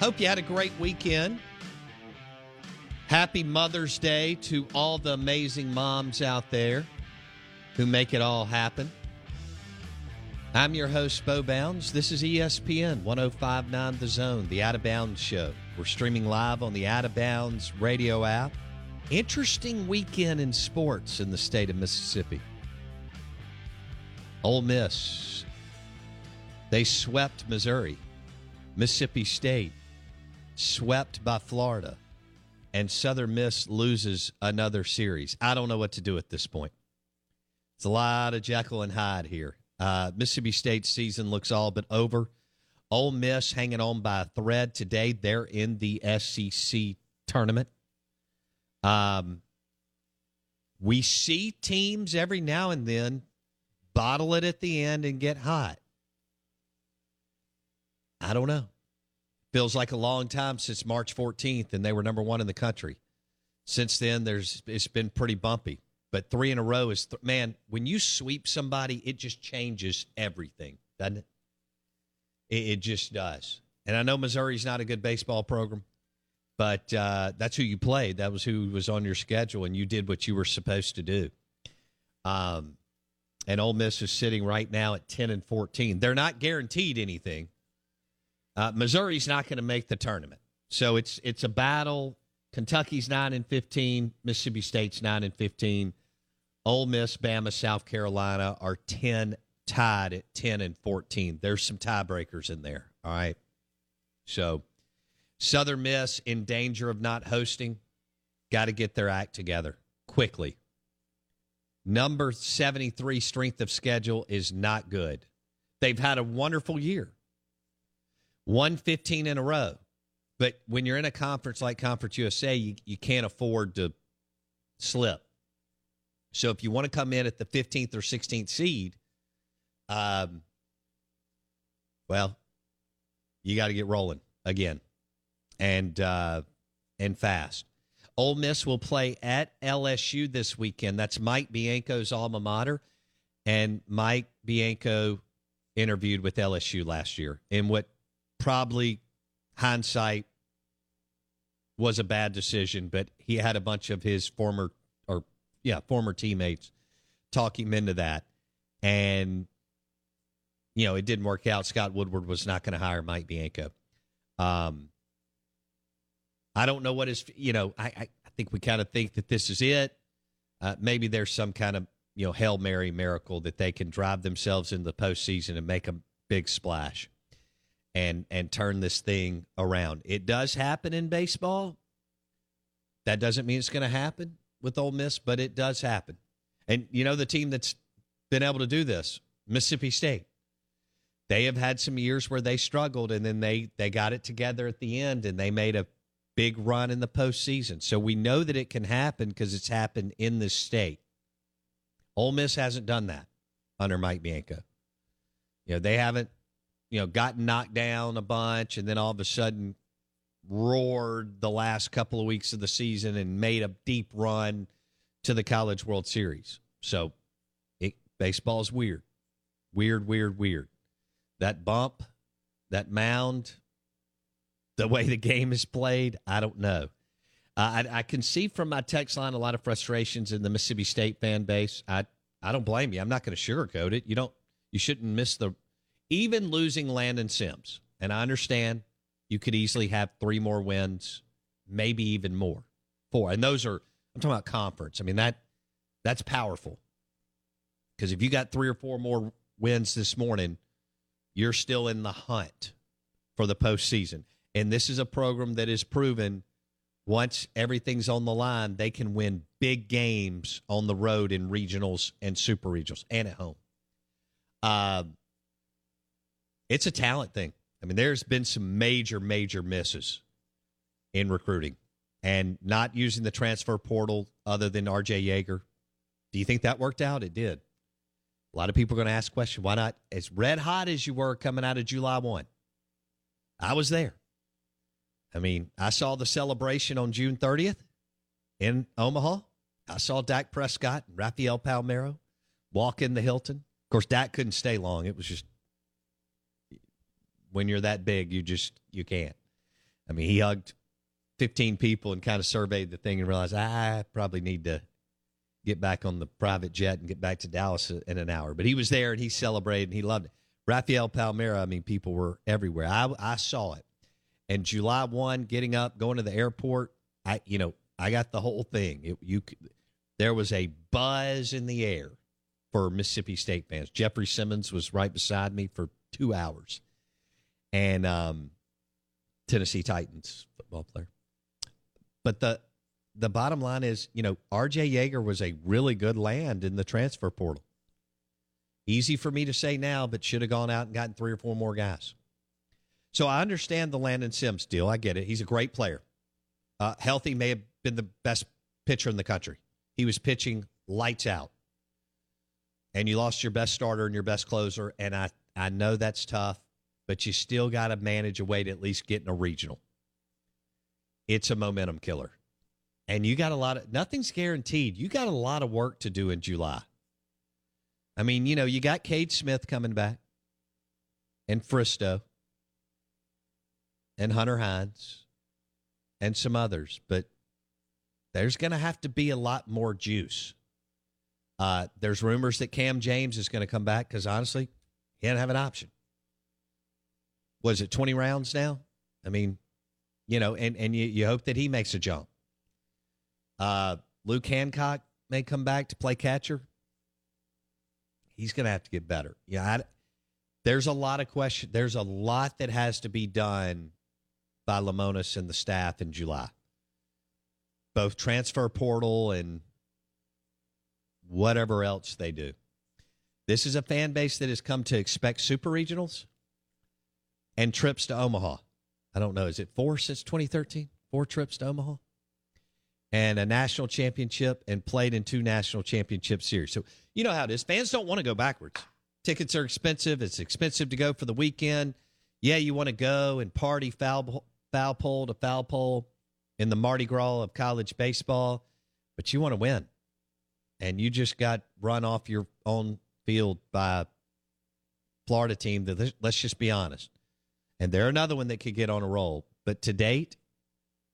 Hope you had a great weekend. Happy Mother's Day to all the amazing moms out there who make it all happen. I'm your host, Bo Bounds. This is ESPN 1059 The Zone, the Out of Bounds Show. We're streaming live on the Out of Bounds radio app. Interesting weekend in sports in the state of Mississippi. Ole Miss, they swept Missouri. Mississippi State swept by Florida, and Southern Miss loses another series. I don't know what to do at this point. It's a lot of Jekyll and Hyde here. Uh, Mississippi State's season looks all but over. Ole Miss hanging on by a thread today. They're in the SEC tournament. Um, we see teams every now and then bottle it at the end and get hot. I don't know. Feels like a long time since March 14th, and they were number one in the country. Since then, there's it's been pretty bumpy. But three in a row is th- man. When you sweep somebody, it just changes everything, doesn't it? It, it just does. And I know Missouri's not a good baseball program, but uh, that's who you played. That was who was on your schedule, and you did what you were supposed to do. Um, and Ole Miss is sitting right now at ten and fourteen. They're not guaranteed anything. Uh, Missouri's not going to make the tournament, so it's it's a battle. Kentucky's nine and fifteen. Mississippi State's nine and fifteen. Ole Miss, Bama, South Carolina are ten tied at ten and fourteen. There's some tiebreakers in there. All right, so Southern Miss in danger of not hosting. Got to get their act together quickly. Number 73 strength of schedule is not good. They've had a wonderful year. 115 in a row. But when you're in a conference like Conference USA, you, you can't afford to slip. So if you want to come in at the 15th or 16th seed, um, well, you got to get rolling again and uh, and fast. Ole Miss will play at LSU this weekend. That's Mike Bianco's alma mater, and Mike Bianco interviewed with LSU last year in what probably hindsight was a bad decision, but he had a bunch of his former or yeah former teammates talk him into that, and you know it didn't work out. Scott Woodward was not going to hire Mike Bianco. Um, I don't know what is, you know, I, I, I think we kind of think that this is it. Uh, maybe there's some kind of, you know, Hail Mary miracle that they can drive themselves in the postseason and make a big splash and and turn this thing around. It does happen in baseball, that doesn't mean it's going to happen with Ole Miss, but it does happen. And you know the team that's been able to do this, Mississippi State. They have had some years where they struggled, and then they they got it together at the end, and they made a big run in the postseason. So we know that it can happen because it's happened in this state. Ole Miss hasn't done that under Mike Bianco. You know, they haven't, you know, gotten knocked down a bunch and then all of a sudden roared the last couple of weeks of the season and made a deep run to the College World Series. So it, baseball is weird. Weird, weird, weird. That bump, that mound, the way the game is played, I don't know. Uh, I, I, can see from my text line a lot of frustrations in the Mississippi State fan base. I I don't blame you. I'm not going to sugarcoat it. You don't. You shouldn't miss the even losing Landon Sims. And I understand you could easily have three more wins, maybe even more, four. And those are I'm talking about conference. I mean that that's powerful because if you got three or four more wins this morning, you're still in the hunt for the postseason. And this is a program that is proven once everything's on the line, they can win big games on the road in regionals and super regionals and at home. Uh, it's a talent thing. I mean, there's been some major, major misses in recruiting and not using the transfer portal other than RJ Yeager. Do you think that worked out? It did. A lot of people are going to ask the question why not as red hot as you were coming out of July 1? I was there. I mean, I saw the celebration on June 30th in Omaha. I saw Dak Prescott and Rafael Palmeiro walk in the Hilton. Of course, Dak couldn't stay long. It was just when you're that big, you just you can't. I mean, he hugged 15 people and kind of surveyed the thing and realized I probably need to get back on the private jet and get back to Dallas in an hour. But he was there and he celebrated and he loved it. Rafael Palmeiro, I mean, people were everywhere. I, I saw it and July one, getting up, going to the airport. I, you know, I got the whole thing. It, you, there was a buzz in the air for Mississippi State fans. Jeffrey Simmons was right beside me for two hours, and um, Tennessee Titans football player. But the the bottom line is, you know, R.J. Yeager was a really good land in the transfer portal. Easy for me to say now, but should have gone out and gotten three or four more guys. So I understand the Landon Sims deal. I get it. He's a great player. Uh, healthy may have been the best pitcher in the country. He was pitching lights out. And you lost your best starter and your best closer. And I, I know that's tough, but you still got to manage a way to at least get in a regional. It's a momentum killer. And you got a lot of, nothing's guaranteed. You got a lot of work to do in July. I mean, you know, you got Cade Smith coming back and Fristoe and Hunter Hines and some others, but there's going to have to be a lot more juice. Uh, there's rumors that Cam James is going to come back because honestly, he didn't have an option. Was it 20 rounds now? I mean, you know, and, and you, you hope that he makes a jump. Uh, Luke Hancock may come back to play catcher. He's going to have to get better. Yeah, I, there's a lot of question. There's a lot that has to be done by Lemonis and the staff in July. Both transfer portal and whatever else they do. This is a fan base that has come to expect super regionals and trips to Omaha. I don't know. Is it four since 2013? Four trips to Omaha? And a national championship and played in two national championship series. So you know how it is. Fans don't want to go backwards. Tickets are expensive. It's expensive to go for the weekend. Yeah, you want to go and party foul, foul pole to foul pole in the Mardi Gras of college baseball, but you want to win. And you just got run off your own field by Florida team that, let's just be honest. And they're another one that could get on a roll. But to date,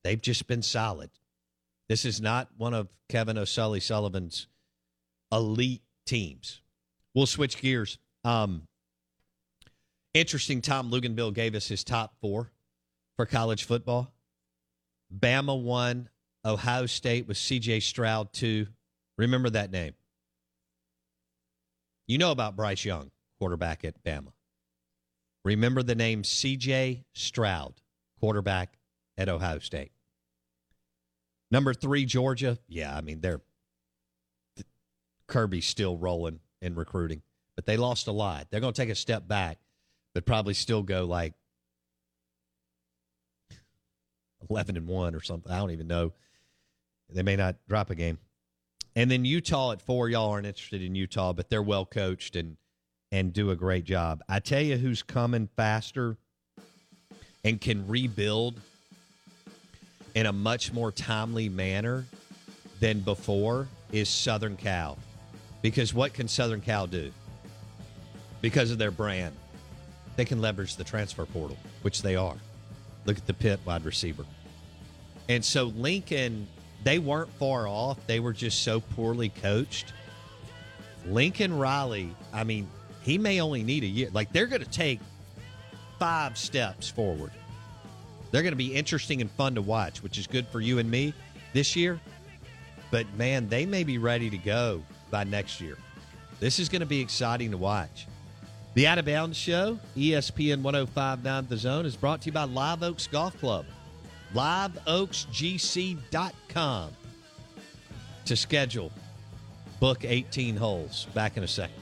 they've just been solid. This is not one of Kevin O'Sully Sullivan's elite teams. We'll switch gears. Um, interesting, Tom Luginbill gave us his top four for college football. Bama won. Ohio State with C.J. Stroud two. Remember that name. You know about Bryce Young, quarterback at Bama. Remember the name C.J. Stroud, quarterback at Ohio State. Number three, Georgia. Yeah, I mean they're Kirby's still rolling in recruiting, but they lost a lot. They're going to take a step back, but probably still go like eleven and one or something. I don't even know. They may not drop a game. And then Utah at four. Y'all aren't interested in Utah, but they're well coached and and do a great job. I tell you, who's coming faster and can rebuild in a much more timely manner than before is Southern Cal. Because what can Southern Cal do? Because of their brand, they can leverage the transfer portal, which they are. Look at the Pitt wide receiver. And so Lincoln, they weren't far off. They were just so poorly coached. Lincoln Riley, I mean, he may only need a year. Like they're going to take five steps forward. They're going to be interesting and fun to watch, which is good for you and me this year. But man, they may be ready to go by next year. This is going to be exciting to watch. The Out of Bounds Show, ESPN 1059 The Zone, is brought to you by Live Oaks Golf Club. LiveOaksGC.com to schedule. Book 18 holes. Back in a second.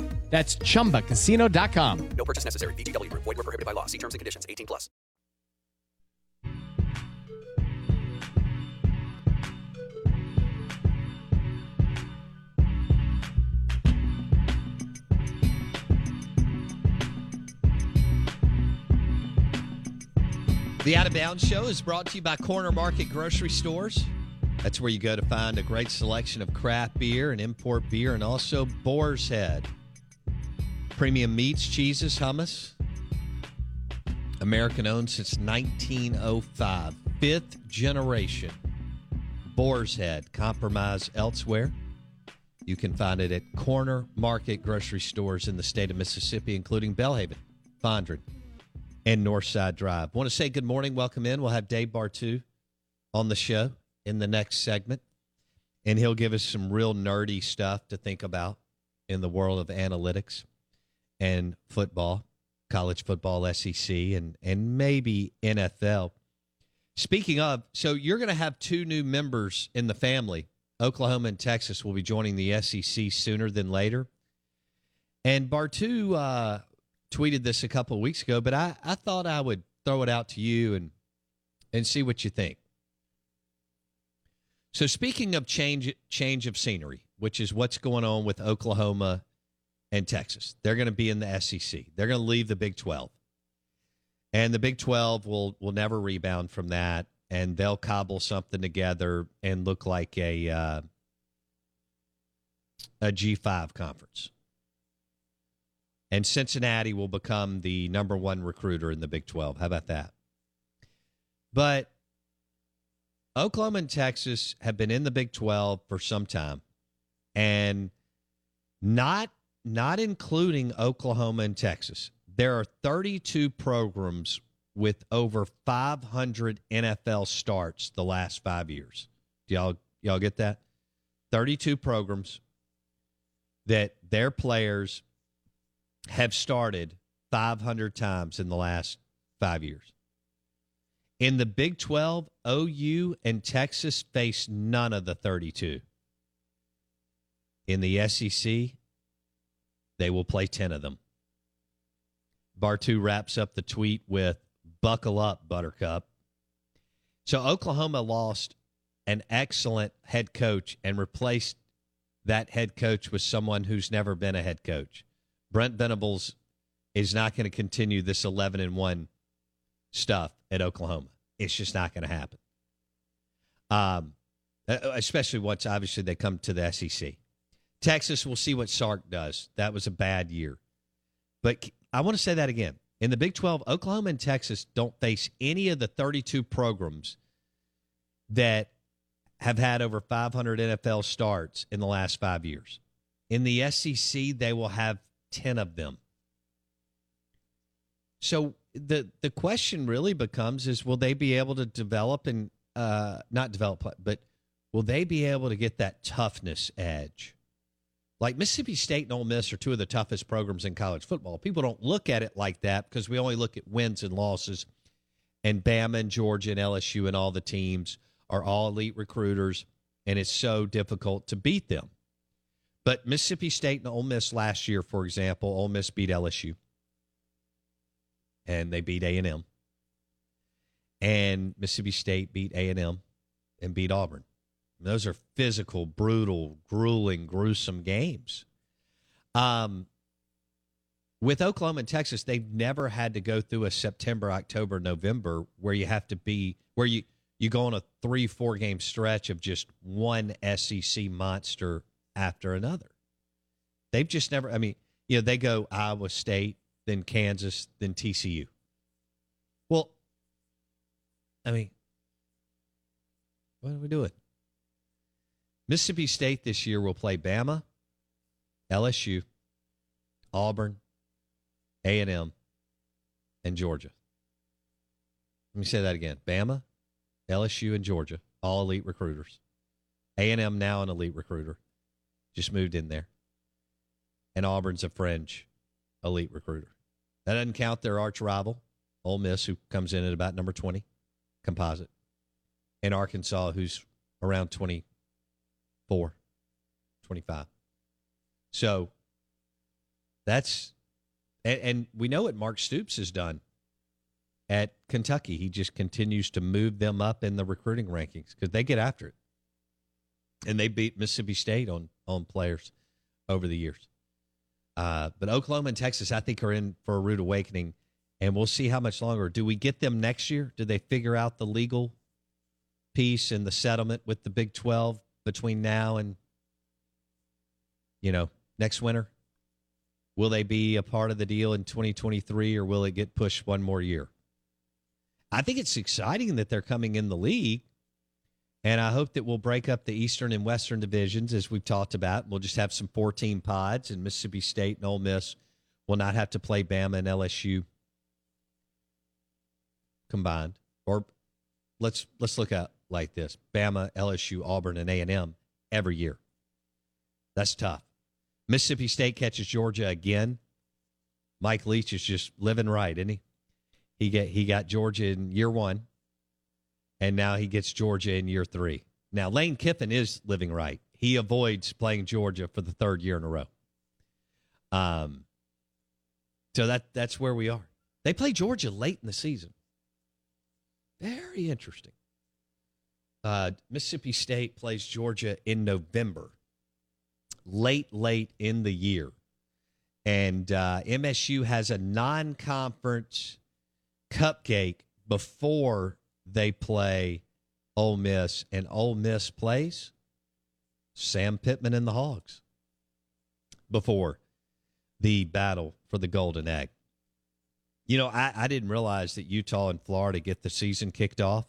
That's chumbacasino.com. No purchase necessary. VGW. Void were prohibited by law. See terms and conditions. 18 plus. The Out of Bounds Show is brought to you by Corner Market Grocery Stores. That's where you go to find a great selection of craft beer and import beer, and also Boar's Head. Premium meats, cheeses, hummus. American owned since 1905. Fifth generation. Boar's Head. Compromise elsewhere. You can find it at Corner Market Grocery Stores in the state of Mississippi, including Belhaven, Fondren, and Northside Drive. Want to say good morning, welcome in. We'll have Dave Bartoo on the show in the next segment, and he'll give us some real nerdy stuff to think about in the world of analytics and football, college football, SEC, and and maybe NFL. Speaking of, so you're going to have two new members in the family. Oklahoma and Texas will be joining the SEC sooner than later. And Bartoo uh, tweeted this a couple of weeks ago, but I, I thought I would throw it out to you and and see what you think. So speaking of change change of scenery, which is what's going on with Oklahoma and Texas. They're going to be in the SEC. They're going to leave the Big 12. And the Big 12 will will never rebound from that and they'll cobble something together and look like a uh, a G5 conference. And Cincinnati will become the number 1 recruiter in the Big 12. How about that? But Oklahoma and Texas have been in the Big 12 for some time and not not including Oklahoma and Texas. There are 32 programs with over 500 NFL starts the last 5 years. Do y'all y'all get that? 32 programs that their players have started 500 times in the last 5 years. In the Big 12, OU and Texas face none of the 32. In the SEC, they will play 10 of them. Bartoo wraps up the tweet with Buckle up, Buttercup. So Oklahoma lost an excellent head coach and replaced that head coach with someone who's never been a head coach. Brent Venables is not going to continue this 11 and 1 stuff at Oklahoma. It's just not going to happen. Um, especially once obviously they come to the SEC. Texas, we'll see what Sark does. That was a bad year. But I want to say that again. In the Big 12, Oklahoma and Texas don't face any of the 32 programs that have had over 500 NFL starts in the last five years. In the SEC, they will have 10 of them. So the the question really becomes is will they be able to develop and uh, not develop but will they be able to get that toughness edge like Mississippi State and Ole Miss are two of the toughest programs in college football. People don't look at it like that because we only look at wins and losses. And Bama and Georgia and LSU and all the teams are all elite recruiters, and it's so difficult to beat them. But Mississippi State and Ole Miss last year, for example, Ole Miss beat LSU, and they beat A and M, and Mississippi State beat A and M, and beat Auburn. Those are physical, brutal, grueling, gruesome games. Um, with Oklahoma and Texas, they've never had to go through a September, October, November where you have to be where you you go on a three, four game stretch of just one SEC monster after another. They've just never. I mean, you know, they go Iowa State, then Kansas, then TCU. Well, I mean, what are we doing? Mississippi State this year will play Bama, LSU, Auburn, A&M, and Georgia. Let me say that again. Bama, LSU, and Georgia, all elite recruiters. A&M now an elite recruiter. Just moved in there. And Auburn's a fringe elite recruiter. That doesn't count their arch rival, Ole Miss, who comes in at about number 20 composite, and Arkansas, who's around 20, 4, 25. So that's, and, and we know what Mark Stoops has done at Kentucky. He just continues to move them up in the recruiting rankings because they get after it. And they beat Mississippi State on, on players over the years. Uh, but Oklahoma and Texas, I think, are in for a rude awakening, and we'll see how much longer. Do we get them next year? Do they figure out the legal piece and the settlement with the Big 12 between now and you know next winter? Will they be a part of the deal in 2023 or will it get pushed one more year? I think it's exciting that they're coming in the league. And I hope that we'll break up the Eastern and Western divisions as we've talked about. We'll just have some 14 pods, and Mississippi State and Ole Miss will not have to play Bama and LSU combined. Or let's let's look at like this: Bama, LSU, Auburn, and A and M every year. That's tough. Mississippi State catches Georgia again. Mike Leach is just living right, isn't he? He get he got Georgia in year one, and now he gets Georgia in year three. Now Lane Kiffin is living right. He avoids playing Georgia for the third year in a row. Um, so that that's where we are. They play Georgia late in the season. Very interesting. Uh, Mississippi State plays Georgia in November, late, late in the year. And uh, MSU has a non conference cupcake before they play Ole Miss, and Ole Miss plays Sam Pittman and the Hogs before the battle for the Golden Egg. You know, I, I didn't realize that Utah and Florida get the season kicked off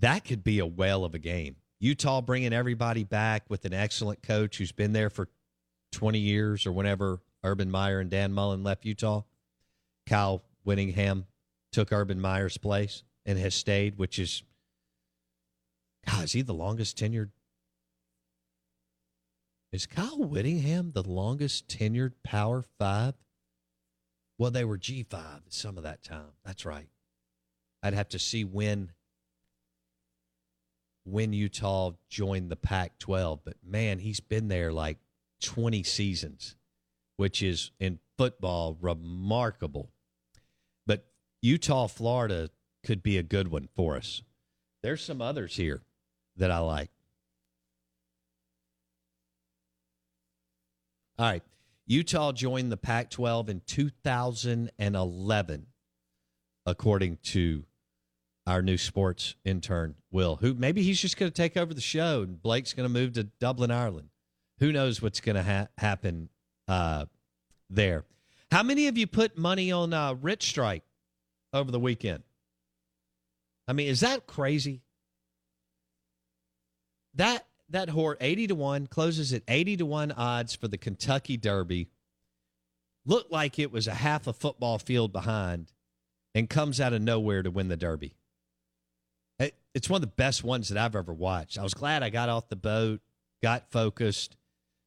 that could be a whale of a game. Utah bringing everybody back with an excellent coach who's been there for 20 years or whenever Urban Meyer and Dan Mullen left Utah. Kyle Whittingham took Urban Meyer's place and has stayed, which is, God, is he the longest tenured? Is Kyle Whittingham the longest tenured Power Five? Well, they were G5 some of that time. That's right. I'd have to see when when Utah joined the Pac 12. But man, he's been there like 20 seasons, which is in football remarkable. But Utah, Florida, could be a good one for us. There's some others here that I like. All right. Utah joined the Pac 12 in 2011, according to our new sports intern, Will, who maybe he's just going to take over the show and Blake's going to move to Dublin, Ireland. Who knows what's going to ha- happen uh, there? How many of you put money on uh, Rich Strike over the weekend? I mean, is that crazy? That that whore 80 to 1 closes at 80 to 1 odds for the Kentucky Derby. Looked like it was a half a football field behind and comes out of nowhere to win the Derby. It, it's one of the best ones that I've ever watched. I was glad I got off the boat, got focused,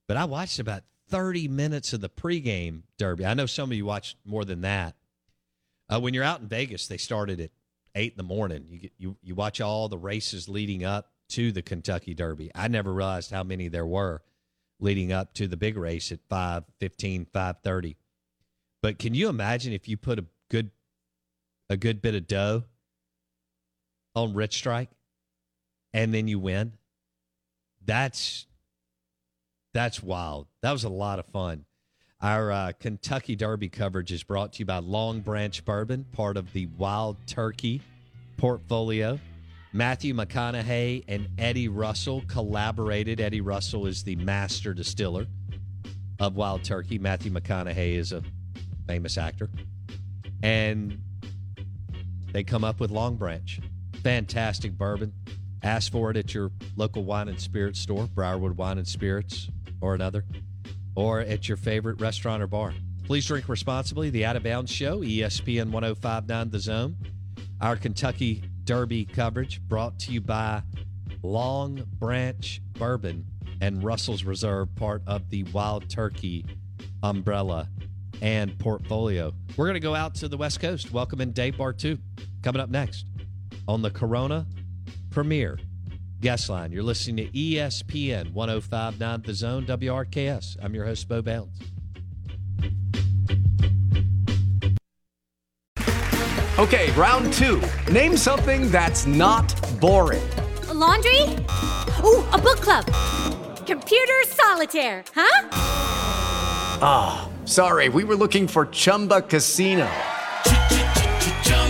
but I watched about 30 minutes of the pregame Derby. I know some of you watched more than that. Uh, when you're out in Vegas, they started at 8 in the morning. You, get, you, you watch all the races leading up to the Kentucky Derby. I never realized how many there were leading up to the big race at 5 15, 5 But can you imagine if you put a good a good bit of dough on Rich Strike and then you win? That's that's wild. That was a lot of fun. Our uh, Kentucky Derby coverage is brought to you by Long Branch Bourbon, part of the Wild Turkey portfolio. Matthew McConaughey and Eddie Russell collaborated. Eddie Russell is the master distiller of Wild Turkey. Matthew McConaughey is a famous actor. And they come up with Long Branch. Fantastic bourbon. Ask for it at your local wine and spirits store, Briarwood Wine and Spirits or another, or at your favorite restaurant or bar. Please drink responsibly. The Out of Bounds Show, ESPN 1059 The Zone. Our Kentucky Derby coverage brought to you by Long Branch Bourbon and Russell's Reserve, part of the Wild Turkey umbrella and portfolio. We're going to go out to the West Coast. Welcome in Dave Bartoo coming up next on the Corona Premier Guest Line. You're listening to ESPN 1059 The Zone WRKS. I'm your host, Bo Bounds. Okay, round two. Name something that's not boring. A laundry? Ooh, a book club. Computer solitaire, huh? Ah, oh, sorry, we were looking for Chumba Casino.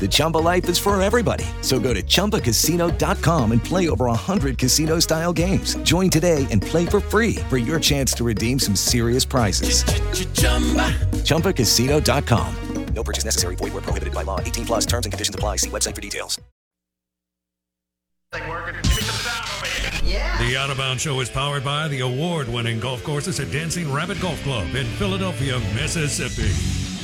The Chumba life is for everybody. So go to ChumbaCasino.com and play over 100 casino style games. Join today and play for free for your chance to redeem some serious prizes. ChumbaCasino.com. No purchase necessary. Void where prohibited by law. 18 plus terms and conditions apply. See website for details. The Out of Bounds Show is powered by the award winning golf courses at Dancing Rabbit Golf Club in Philadelphia, Mississippi.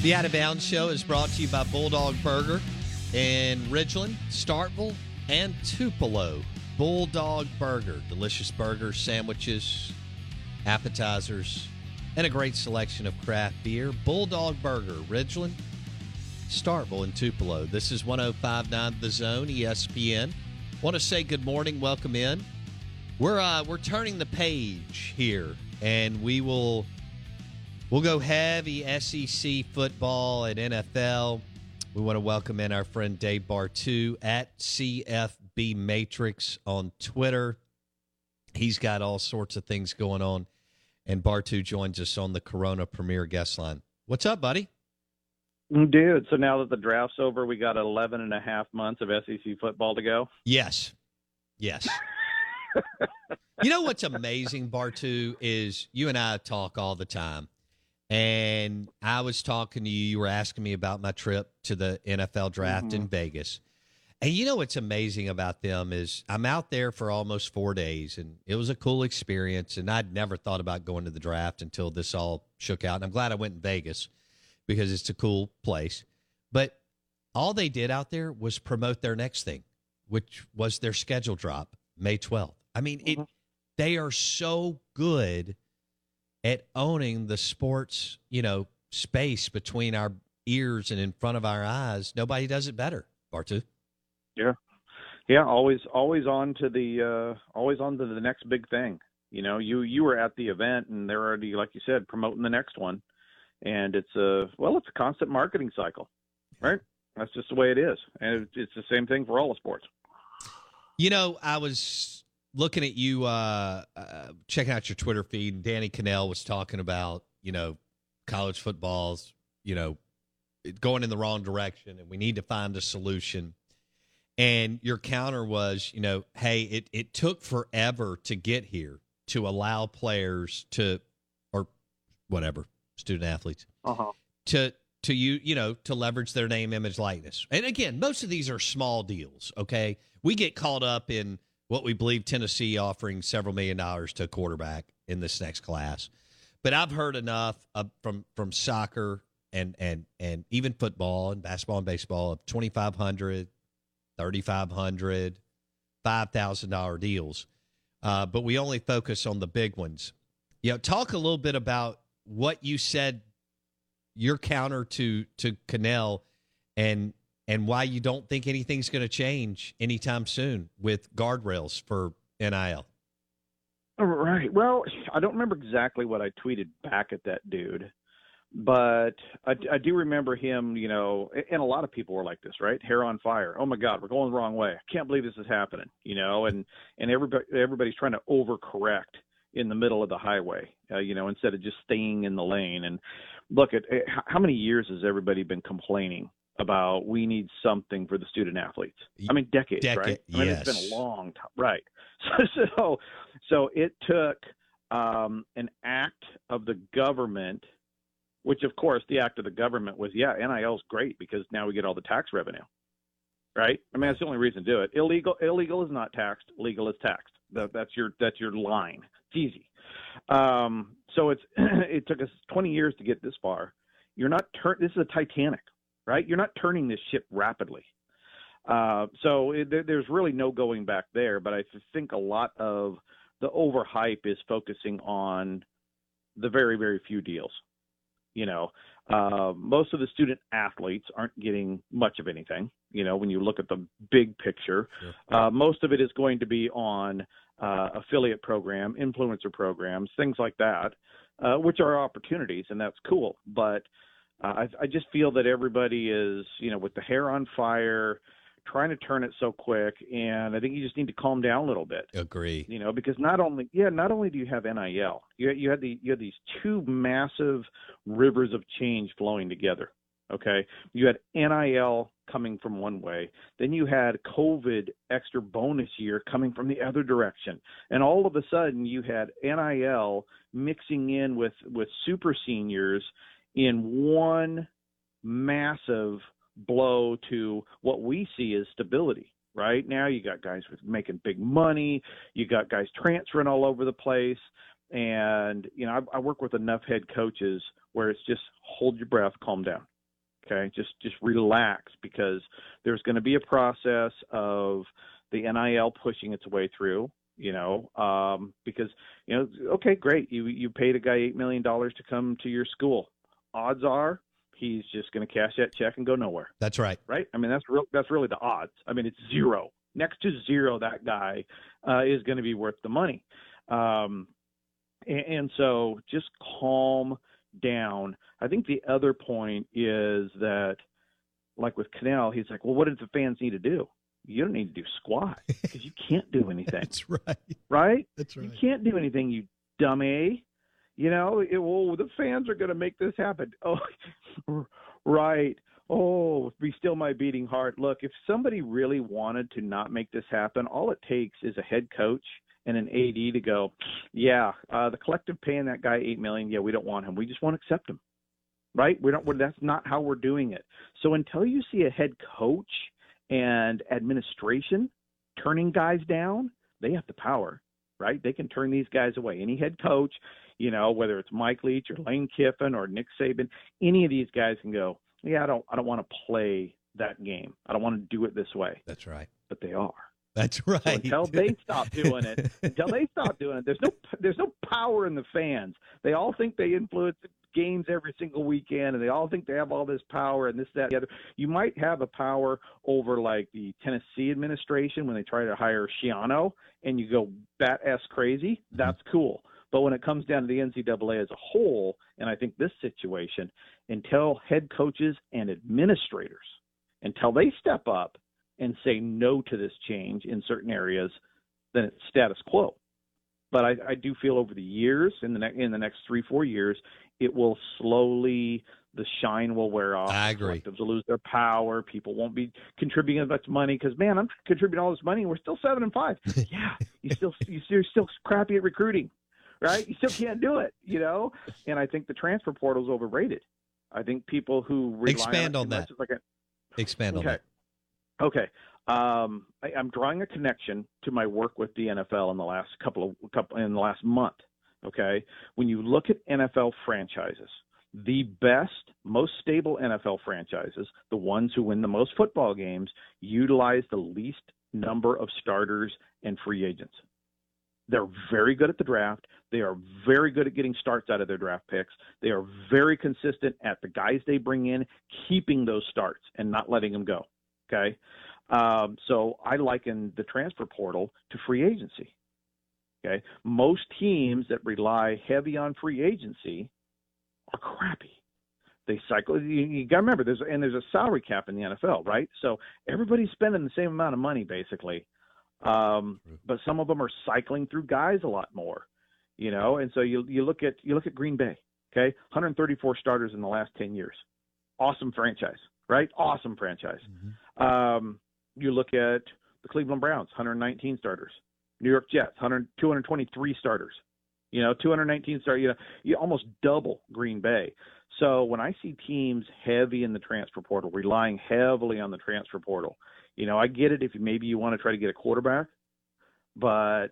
The Out of Bounds Show is brought to you by Bulldog Burger in Ridgeland, Starkville, and Tupelo. Bulldog Burger. Delicious burgers, sandwiches, appetizers, and a great selection of craft beer. Bulldog Burger, Ridgeland, Starkville, and Tupelo. This is 1059 The Zone, ESPN. Want to say good morning, welcome in. We're uh, we're turning the page here, and we will we'll go heavy SEC football and NFL. We want to welcome in our friend Dave Bartoo at CFB Matrix on Twitter. He's got all sorts of things going on, and Bartoo joins us on the Corona Premier guest line. What's up, buddy? Dude, so now that the draft's over, we got 11 and a half months of SEC football to go. Yes. Yes. you know what's amazing, Bartoo, is you and I talk all the time. And I was talking to you, you were asking me about my trip to the NFL draft mm-hmm. in Vegas. And you know what's amazing about them is I'm out there for almost four days, and it was a cool experience. And I'd never thought about going to the draft until this all shook out. And I'm glad I went in Vegas because it's a cool place. But all they did out there was promote their next thing, which was their schedule drop May 12th. I mean, it. Mm-hmm. They are so good at owning the sports, you know, space between our ears and in front of our eyes. Nobody does it better, Bartoo. Yeah, yeah. Always, always on to the, uh, always on to the next big thing. You know, you you were at the event and they're already, like you said, promoting the next one and it's a well, it's a constant marketing cycle, right? That's just the way it is, and it's the same thing for all the sports. You know, I was looking at you, uh, uh, checking out your Twitter feed, and Danny Kanell was talking about you know college football's you know going in the wrong direction, and we need to find a solution. And your counter was, you know, hey, it, it took forever to get here to allow players to, or whatever, student athletes uh-huh. to to you you know to leverage their name image likeness and again most of these are small deals okay we get caught up in what we believe tennessee offering several million dollars to a quarterback in this next class. But i've heard enough of, from from soccer and and and even football and basketball and baseball of 2500 3500 $5000 deals. Uh, but we only focus on the big ones. You know talk a little bit about what you said, your counter to to Kanell, and and why you don't think anything's going to change anytime soon with guardrails for NIL. All right. Well, I don't remember exactly what I tweeted back at that dude, but I, I do remember him. You know, and a lot of people were like this, right? Hair on fire. Oh my God, we're going the wrong way. I can't believe this is happening. You know, and and everybody everybody's trying to overcorrect in the middle of the highway, uh, you know, instead of just staying in the lane. And look at how many years has everybody been complaining about we need something for the student athletes? I mean, decades, Decade, right? I mean, yes. it's been a long time, right? So, so, so it took um, an act of the government, which of course the act of the government was, yeah, NIL is great because now we get all the tax revenue, right? I mean, that's the only reason to do it. Illegal, illegal is not taxed. Legal is taxed. That, that's your that's your line. It's easy. Um, so it's it took us 20 years to get this far. You're not turn. This is a Titanic, right? You're not turning this ship rapidly. Uh, so it, there's really no going back there. But I think a lot of the overhype is focusing on the very very few deals. You know, uh, most of the student athletes aren't getting much of anything. You know, when you look at the big picture, uh, most of it is going to be on uh, affiliate program, influencer programs, things like that, uh, which are opportunities, and that's cool. But uh, I, I just feel that everybody is, you know, with the hair on fire, trying to turn it so quick, and I think you just need to calm down a little bit. Agree. You know, because not only, yeah, not only do you have NIL, you you had the you had these two massive rivers of change flowing together. Okay, you had NIL coming from one way, then you had COVID extra bonus year coming from the other direction, and all of a sudden you had NIL mixing in with with super seniors in one massive blow to what we see as stability. Right now, you got guys making big money, you got guys transferring all over the place, and you know I, I work with enough head coaches where it's just hold your breath, calm down Okay, just just relax because there's going to be a process of the NIL pushing its way through. You know, um, because you know, okay, great, you you paid a guy eight million dollars to come to your school. Odds are he's just going to cash that check and go nowhere. That's right. Right. I mean, that's real. That's really the odds. I mean, it's zero. Next to zero, that guy uh, is going to be worth the money. Um, and, and so, just calm down. I think the other point is that, like with Kanell, he's like, well, what did the fans need to do? You don't need to do squat because you can't do anything. That's right. Right? That's right. You can't do anything, you dummy. You know, it, well, the fans are going to make this happen. Oh, Right. Oh, be still my beating heart. Look, if somebody really wanted to not make this happen, all it takes is a head coach and an AD to go, yeah, uh, the collective paying that guy eight million. Yeah, we don't want him. We just won't accept him. Right? We don't. That's not how we're doing it. So until you see a head coach and administration turning guys down, they have the power. Right? They can turn these guys away. Any head coach, you know, whether it's Mike Leach or Lane Kiffin or Nick Saban, any of these guys can go, yeah, I don't, I don't want to play that game. I don't want to do it this way. That's right. But they are. That's right. So until they stop doing it, until they stop doing it, there's no there's no power in the fans. They all think they influence games every single weekend, and they all think they have all this power and this that the other. You might have a power over like the Tennessee administration when they try to hire Schiano, and you go bat ass crazy. Mm-hmm. That's cool. But when it comes down to the NCAA as a whole, and I think this situation, until head coaches and administrators, until they step up and say no to this change in certain areas, then it's status quo. But I, I do feel over the years, in the ne- in the next three four years, it will slowly the shine will wear off. I agree. Collectives will lose their power. People won't be contributing as much money because man, I'm contributing all this money and we're still seven and five. yeah, you still you're still crappy at recruiting right? You still can't do it, you know. And I think the transfer portal is overrated. I think people who rely expand on, on that. Like a, expand okay. on that. Okay. Um, I, I'm drawing a connection to my work with the NFL in the last couple of couple in the last month. Okay, when you look at NFL franchises, the best, most stable NFL franchises, the ones who win the most football games, utilize the least number of starters and free agents. They're very good at the draft. They are very good at getting starts out of their draft picks. They are very consistent at the guys they bring in, keeping those starts and not letting them go. Okay. Um, so I liken the transfer portal to free agency. Okay. Most teams that rely heavy on free agency are crappy. They cycle. You, you got to remember, there's and there's a salary cap in the NFL, right? So everybody's spending the same amount of money basically, um, but some of them are cycling through guys a lot more you know. And so you you look at you look at Green Bay, okay, 134 starters in the last 10 years, awesome franchise, right? Awesome franchise. Mm-hmm. Um, you look at the Cleveland Browns, 119 starters. New York Jets, 100, 223 starters. You know, 219 stars. You know, you almost double Green Bay. So when I see teams heavy in the transfer portal, relying heavily on the transfer portal, you know, I get it if maybe you want to try to get a quarterback, but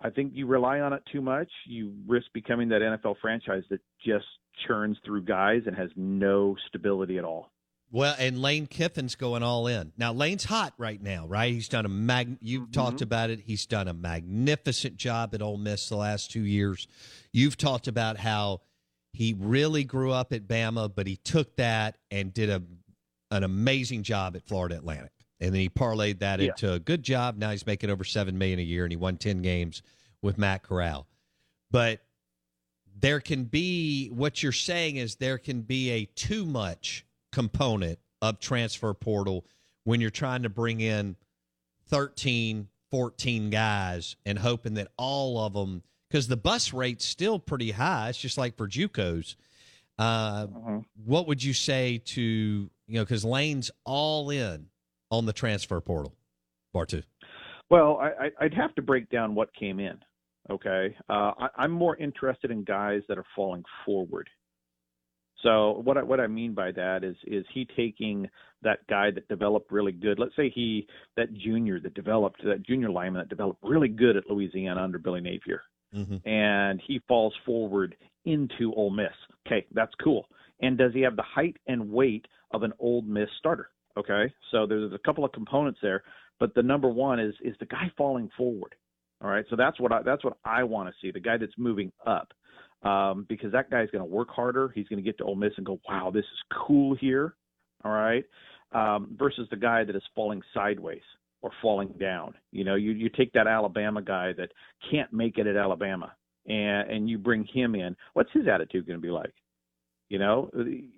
I think you rely on it too much, you risk becoming that NFL franchise that just churns through guys and has no stability at all. Well, and Lane Kiffin's going all in. Now Lane's hot right now, right? He's done a mag you've mm-hmm. talked about it. He's done a magnificent job at Ole Miss the last 2 years. You've talked about how he really grew up at Bama, but he took that and did a an amazing job at Florida Atlantic and then he parlayed that yeah. into a good job. Now he's making over seven million a year, and he won ten games with Matt Corral. But there can be what you're saying is there can be a too much component of transfer portal when you're trying to bring in 13, 14 guys and hoping that all of them because the bus rate's still pretty high. It's just like for JUCOs. Uh, uh-huh. What would you say to you know because Lane's all in on the transfer portal, Bartoo? Well, I, I'd have to break down what came in. Okay, uh, I, I'm more interested in guys that are falling forward. So what I, what I mean by that is is he taking that guy that developed really good. Let's say he that junior that developed that junior lineman that developed really good at Louisiana under Billy Napier, mm-hmm. and he falls forward into Ole Miss. Okay, that's cool. And does he have the height and weight of an Ole Miss starter? Okay, so there's a couple of components there, but the number one is is the guy falling forward. All right, so that's what I, that's what I want to see the guy that's moving up, um, because that guy's going to work harder. He's going to get to Ole Miss and go, wow, this is cool here. All right, um, versus the guy that is falling sideways or falling down. You know, you you take that Alabama guy that can't make it at Alabama, and and you bring him in. What's his attitude going to be like? You know,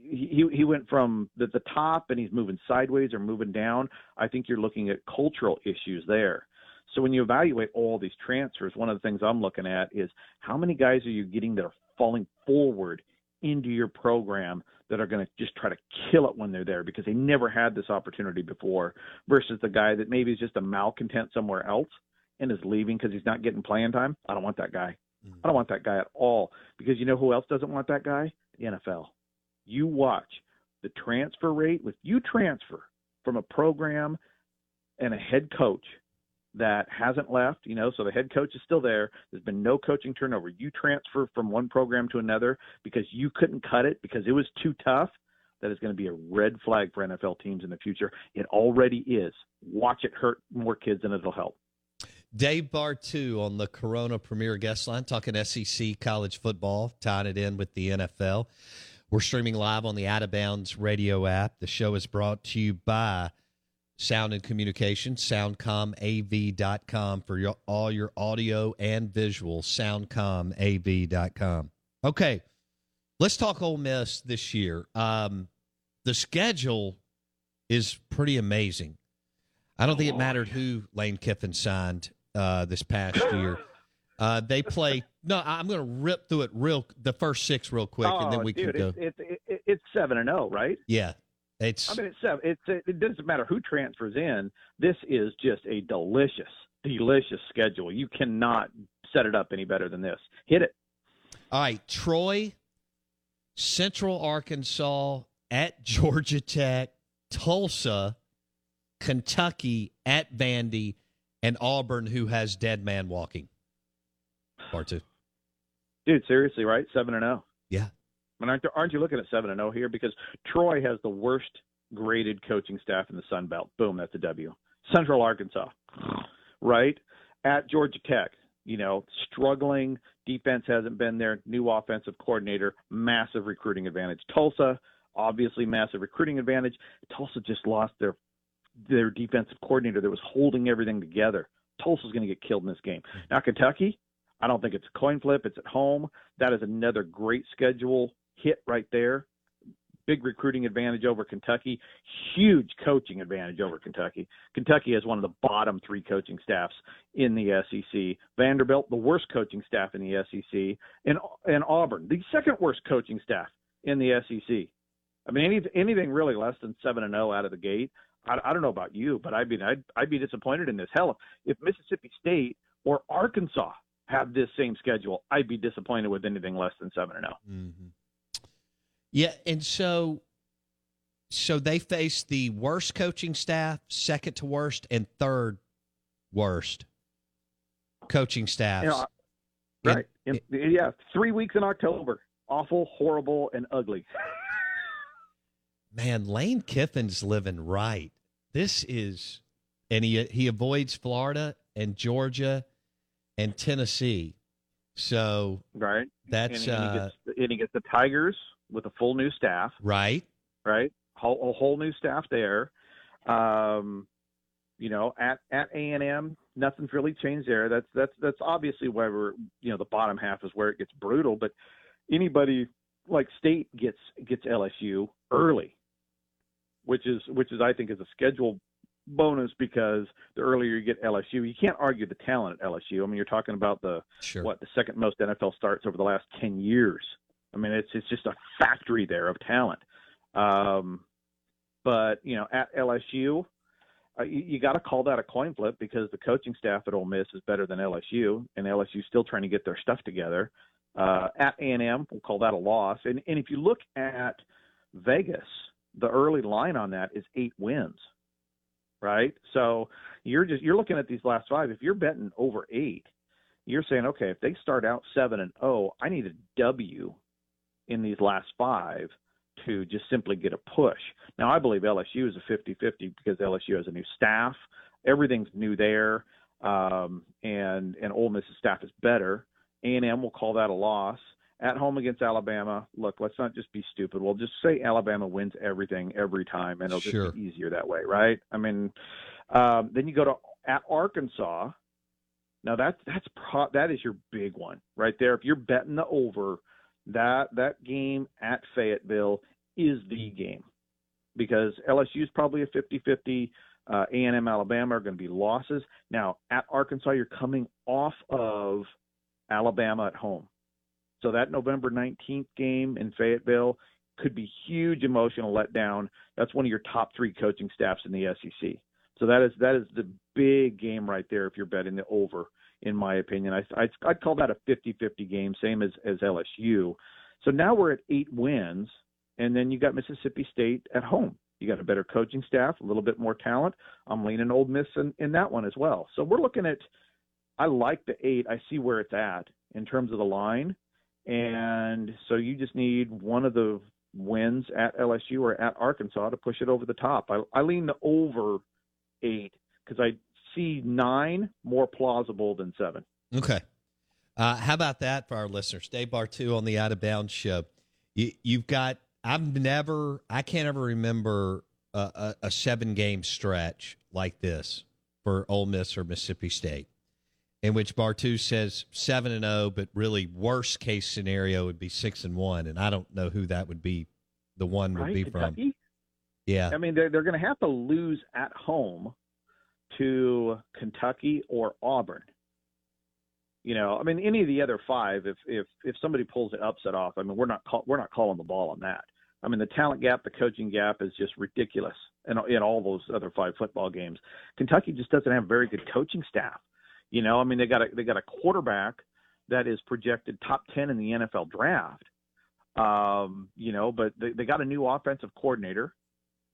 he he went from the, the top and he's moving sideways or moving down. I think you're looking at cultural issues there. So when you evaluate all these transfers, one of the things I'm looking at is how many guys are you getting that are falling forward into your program that are going to just try to kill it when they're there because they never had this opportunity before versus the guy that maybe is just a malcontent somewhere else and is leaving because he's not getting playing time. I don't want that guy. Mm. I don't want that guy at all because you know who else doesn't want that guy? The NFL. You watch the transfer rate with you transfer from a program and a head coach that hasn't left, you know, so the head coach is still there. There's been no coaching turnover. You transfer from one program to another because you couldn't cut it because it was too tough. That is going to be a red flag for NFL teams in the future. It already is. Watch it hurt more kids than it'll help. Dave Bartoo on the Corona Premier Guest Line, talking SEC college football, tying it in with the NFL. We're streaming live on the Out of Bounds radio app. The show is brought to you by Sound and Communication, soundcomav.com for your, all your audio and visual, soundcomav.com. Okay, let's talk Ole Miss this year. Um, the schedule is pretty amazing. I don't think it mattered who Lane Kiffin signed uh, this past year. Uh, they play. No, I'm going to rip through it real the first six real quick, and then Oh, we dude, can go. It's, it's, it's, it's seven and zero, right? yeah, it's I mean, it's seven. It's uh, it doesn't matter who transfers in. This is just a delicious, delicious schedule. You cannot set it up any better than this. Hit it. all right. Troy, Central Arkansas at Georgia Tech, Tulsa, Kentucky at Vandy, and Auburn, who has dead man walking. Part two. Dude, seriously, right? Seven and zero. Yeah. Aren't, aren't you looking at seven and zero here? Because Troy has the worst graded coaching staff in the Sun Belt. Boom, that's a W. Central Arkansas, right? At Georgia Tech, you know, struggling. Defense hasn't been there. New offensive coordinator, massive recruiting advantage. Tulsa, obviously massive recruiting advantage. Tulsa just lost their their defensive coordinator that was holding everything together. Tulsa's going to get killed in this game. Now Kentucky, I don't think it's a coin flip. It's at home. That is another great schedule hit right there. Big recruiting advantage over Kentucky, huge coaching advantage over Kentucky. Kentucky has one of the bottom three coaching staffs in the SEC. Vanderbilt, the worst coaching staff in the SEC, and and Auburn, the second worst coaching staff in the SEC. I mean, any, anything really less than seven and zero out of the gate. I, I don't know about you, but I'd be I'd, I'd be disappointed in this. Hell, if Mississippi State or Arkansas have this same schedule, I'd be disappointed with anything less than seven and 0 yeah, and so so they face the worst coaching staff, second to worst, and third worst coaching staffs. You know, right? Yeah, three weeks in October, awful, horrible, and ugly. Man, Lane Kiffin's living right. This is, and he he avoids Florida and Georgia and Tennessee. So right, that's and, and uh, he gets, and he gets the Tigers with a full new staff. right. right? Whole, a whole new staff there. Um, you know, at at A and M, nothing's really changed there. That's that's that's obviously where we're, you know, the bottom half is where it gets brutal. But anybody like State gets gets LSU early, which is which is I think is a schedule bonus because the earlier you get LSU, you can't argue the talent at LSU. I mean, you're talking about the Sure. what the second most NFL starts over the last ten years. I mean, it's it's just a factory there of talent. Um, but you know, at LSU, uh, you, you got to call that a coin flip because the coaching staff at Ole Miss is better than LSU, and LSU's still trying to get their stuff together. Uh, at A&M, we'll call that a loss. And and if you look at Vegas, the early line on that is eight wins, right? So you're just you're looking at these last five. If you're betting over eight, you're saying, okay, if they start out seven and oh, I need a W in these last five to just simply get a push. Now, I believe LSU is a 50-50 because LSU has a new staff. Everything's new there, um, and and Ole Miss's staff is better. A&M will call that a loss. At home against Alabama, look, let's not just be stupid. We'll just say Alabama wins everything every time, and it'll Sure. just be easier that way, right? I mean, um, then you go to at Arkansas. Now that's that's pro- that is your big one right there. If you're betting the over, that that game at Fayetteville is the game because LSU is probably a 50-50. Uh, A&M, Alabama are going to be losses. Now at Arkansas, you're coming off of Alabama at home, so that November 19th game in Fayetteville could be huge emotional letdown. That's one of your top three coaching staffs in the SEC. So that is that is the big game right there if you're betting the over, in my opinion. I, I I'd call that a 50-50 game, same as as LSU. So now we're at eight wins, and then you got Mississippi State at home. You got a better coaching staff, a little bit more talent. I'm leaning Ole Miss in, in that one as well. So we're looking at. I like the eight. I see where it's at in terms of the line, and so you just need one of the wins at LSU or at Arkansas to push it over the top. I, I lean the over eight because I see nine more plausible than seven. Okay. Uh, how about that for our listeners? Dave Bartoo on the Out of Bounds show. You, you've got, I've never, I can't ever remember a, a, a seven game stretch like this for Ole Miss or Mississippi State, in which Bartoo says seven and zero, but really worst case scenario would be six and one, and I don't know who that would be. The one would Right, be Kentucky? from. Yeah, I mean, they're they're going to have to lose at home to Kentucky or Auburn. You know, I mean, any of the other five, if if if somebody pulls the upset off, I mean, we're not call, we're not calling the ball on that. I mean, the talent gap, the coaching gap is just ridiculous in in all those other five football games. Kentucky just doesn't have very good coaching staff. You know, I mean, they got a they got a quarterback that is projected top ten in the NFL draft. Um, you know, but they, they got a new offensive coordinator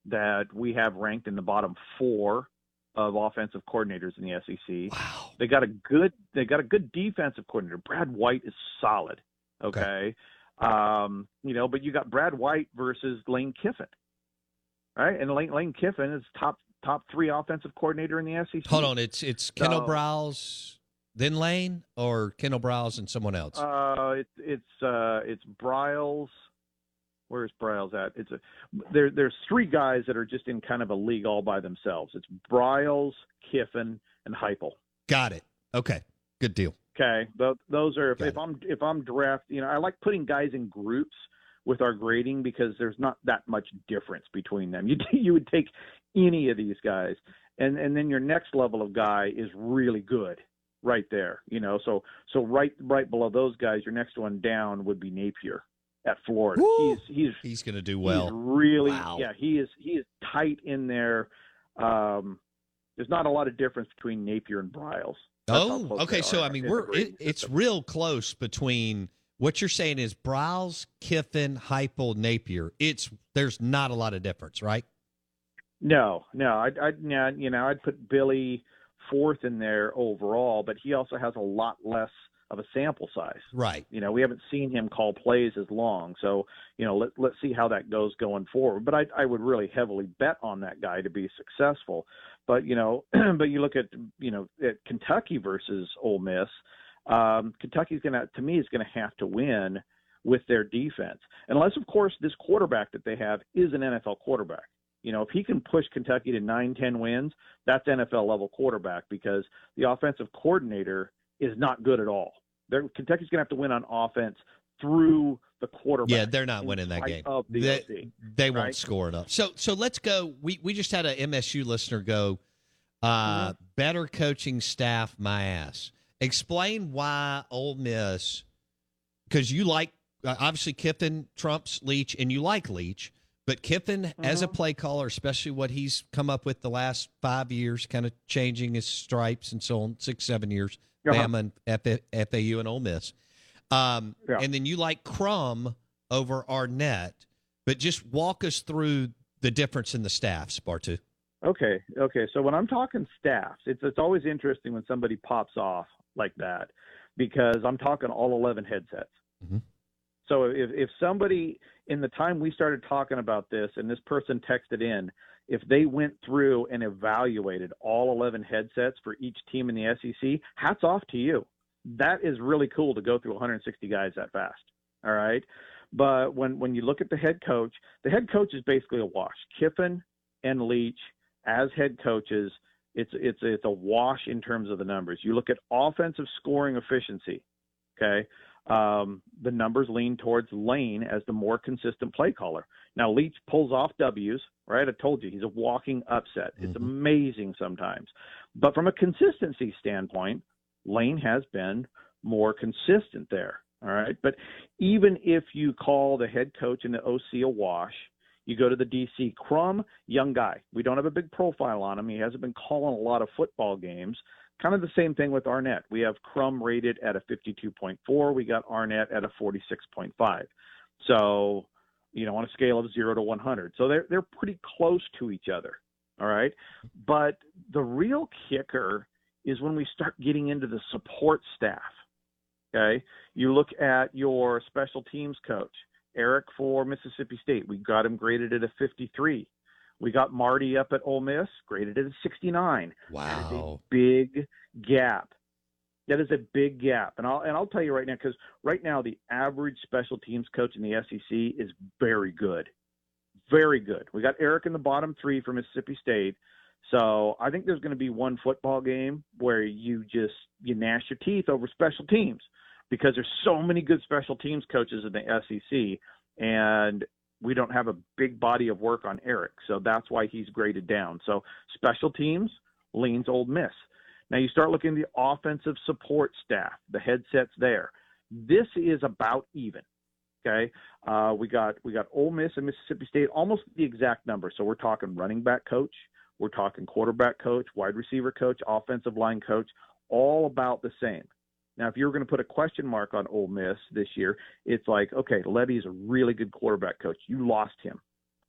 that we have ranked in the bottom four of offensive coordinators in the SEC. Wow. They got a good they got a good defensive coordinator. Brad White is solid. Okay. Um, you know, but you got Brad White versus Lane Kiffin. Right? And Lane Lane Kiffin is top top three offensive coordinator in the SEC. Hold on, it's it's Kendall So- Browse, then Lane, or Kendall Browse and someone else. Uh, it's it's uh, it's Briles. Where's Briles at? It's a there. There's three guys that are just in kind of a league all by themselves. It's Briles, Kiffin, and Heupel. Got it. Okay, good deal. Okay, Tho- those are if, if I'm if I'm draft, you know, I like putting guys in groups with our grading because there's not that much difference between them. You you would take any of these guys, and and then your next level of guy is really good right there. You know, so so right right below those guys, your next one down would be Napier at Florida. He's he's He's going to do well. really, Wow. yeah, he is he is tight in there. Um, there's not a lot of difference between Napier and Briles. That's Oh, okay. So I mean, in we're it, it's real close between what you're saying is Browse, Kiffin, Heupel, Napier. It's there's not a lot of difference, right? No, no, I'd, I'd you know, I'd put Billy fourth in there overall, but he also has a lot less of a sample size. Right. You know, we haven't seen him call plays as long, so you know, let let's see how that goes going forward. But I I would really heavily bet on that guy to be successful. But you know, but you look at you know at Kentucky versus Ole Miss. Um, Kentucky's gonna to me is gonna have to win with their defense, unless of course this quarterback that they have is an NFL quarterback. You know, if he can push Kentucky to nine, ten wins, that's NFL level quarterback because the offensive coordinator is not good at all. They're, Kentucky's going to have to win on offense through the quarterback. Yeah, they're not winning that game. The they, OC, they won't score enough. So so let's go. We we just had a MSU listener go. Uh, Mm-hmm. Better coaching staff, my ass. Explain why Ole Miss, because you like uh, obviously Kiffin trumps Leach, and you like Leach, but Kiffin as Mm-hmm. a play caller, especially what he's come up with the last five years, kind of changing his stripes and so on, six seven years, Uh-huh. Bama and F- FAU and Ole Miss. Um, Yeah. And then you like Crum over Arnett, but just walk us through the difference in the staffs, Bartoo. Okay, okay. So when I'm talking staffs, it's it's always interesting when somebody pops off like that because I'm talking all 11 headsets. Mhm. So if if somebody in the time we started talking about this and this person texted in, if they went through and evaluated all 11 headsets for each team in the SEC, hats off to you. That is really cool to go through 160 guys that fast. All right. But when when you look at the head coach, the head coach is basically a wash. Kiffin and Leach as head coaches, it's it's it's a wash in terms of the numbers. You look at offensive scoring efficiency, okay? Um, the numbers lean towards Lane as the more consistent play caller. Now Leach pulls off W's, right? I told you he's a walking upset. It's amazing sometimes, but from a consistency standpoint, Lane has been more consistent there. All right. But even if you call the head coach and the OC a wash, you go to the DC. Crum, young guy. We don't have a big profile on him. He hasn't been calling a lot of football games. Kind of the same thing with Arnett. We have Crum rated at a 52.4. We got Arnett at a 46.5. So, you know, on a scale of zero to 100. So they're they're pretty close to each other. All right. But the real kicker is when we start getting into the support staff. Okay. You look at your special teams coach, Eric for Mississippi State. We got him graded at a 53. We got Marty up at Ole Miss, graded at a 69. Wow. big gap. That is a big gap, and I'll and I'll tell you right now because right now the average special teams coach in the SEC is very good, very good. We got Eric in the bottom three for Mississippi State, so I think there's going to be one football game where you just you gnash your teeth over special teams because there's so many good special teams coaches in the SEC, and we don't have a big body of work on Eric, so that's why he's graded down. So special teams leans Ole Miss. Now you start looking at the offensive support staff, the headsets there. This is about even. Okay, uh, we got we got Ole Miss and Mississippi State almost the exact number. So we're talking running back coach, we're talking quarterback coach, wide receiver coach, offensive line coach, all about the same. Now, if you were going to put a question mark on Ole Miss this year, it's like, okay, Lebby is a really good quarterback coach. You lost him.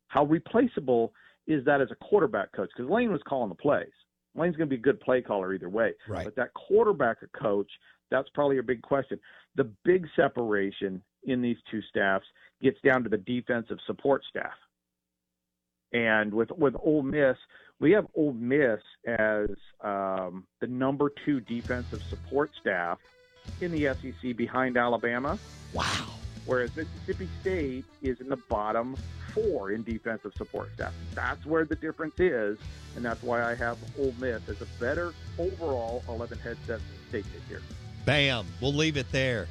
How replaceable is that as a quarterback coach? Because Lane was calling the plays. Lane's going to be a good play caller either way. Right. But that quarterback coach, that's probably a big question. The big separation in these two staffs gets down to the defensive support staff. And with with Ole Miss, we have Ole Miss as um, the number two defensive support staff in the SEC behind Alabama. Wow. Whereas Mississippi State is in the bottom four in defensive support staff. That's where the difference is, and that's why I have Ole Miss as a better overall 11 headset state this year. Bam. We'll leave it there.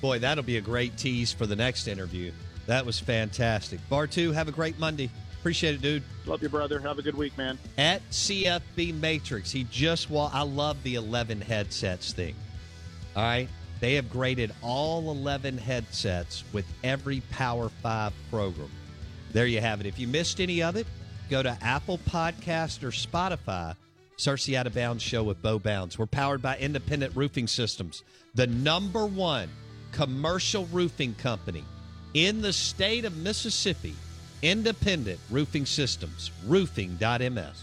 Boy, that'll be a great tease for the next interview. That was fantastic. Bartoo, have a great Monday. Appreciate it, dude. Love you, brother. Have a good week, man. At CFB Matrix, he just wa- I love the 11 headsets thing. All right. They have graded all 11 headsets with every Power 5 program. There you have it. If you missed any of it, go to Apple Podcast or Spotify. Search the Out of Bounds Show with Bo Bounds. We're powered by Independent Roofing Systems, the number one commercial roofing company in the state of Mississippi. Independent Roofing Systems, roofing.ms.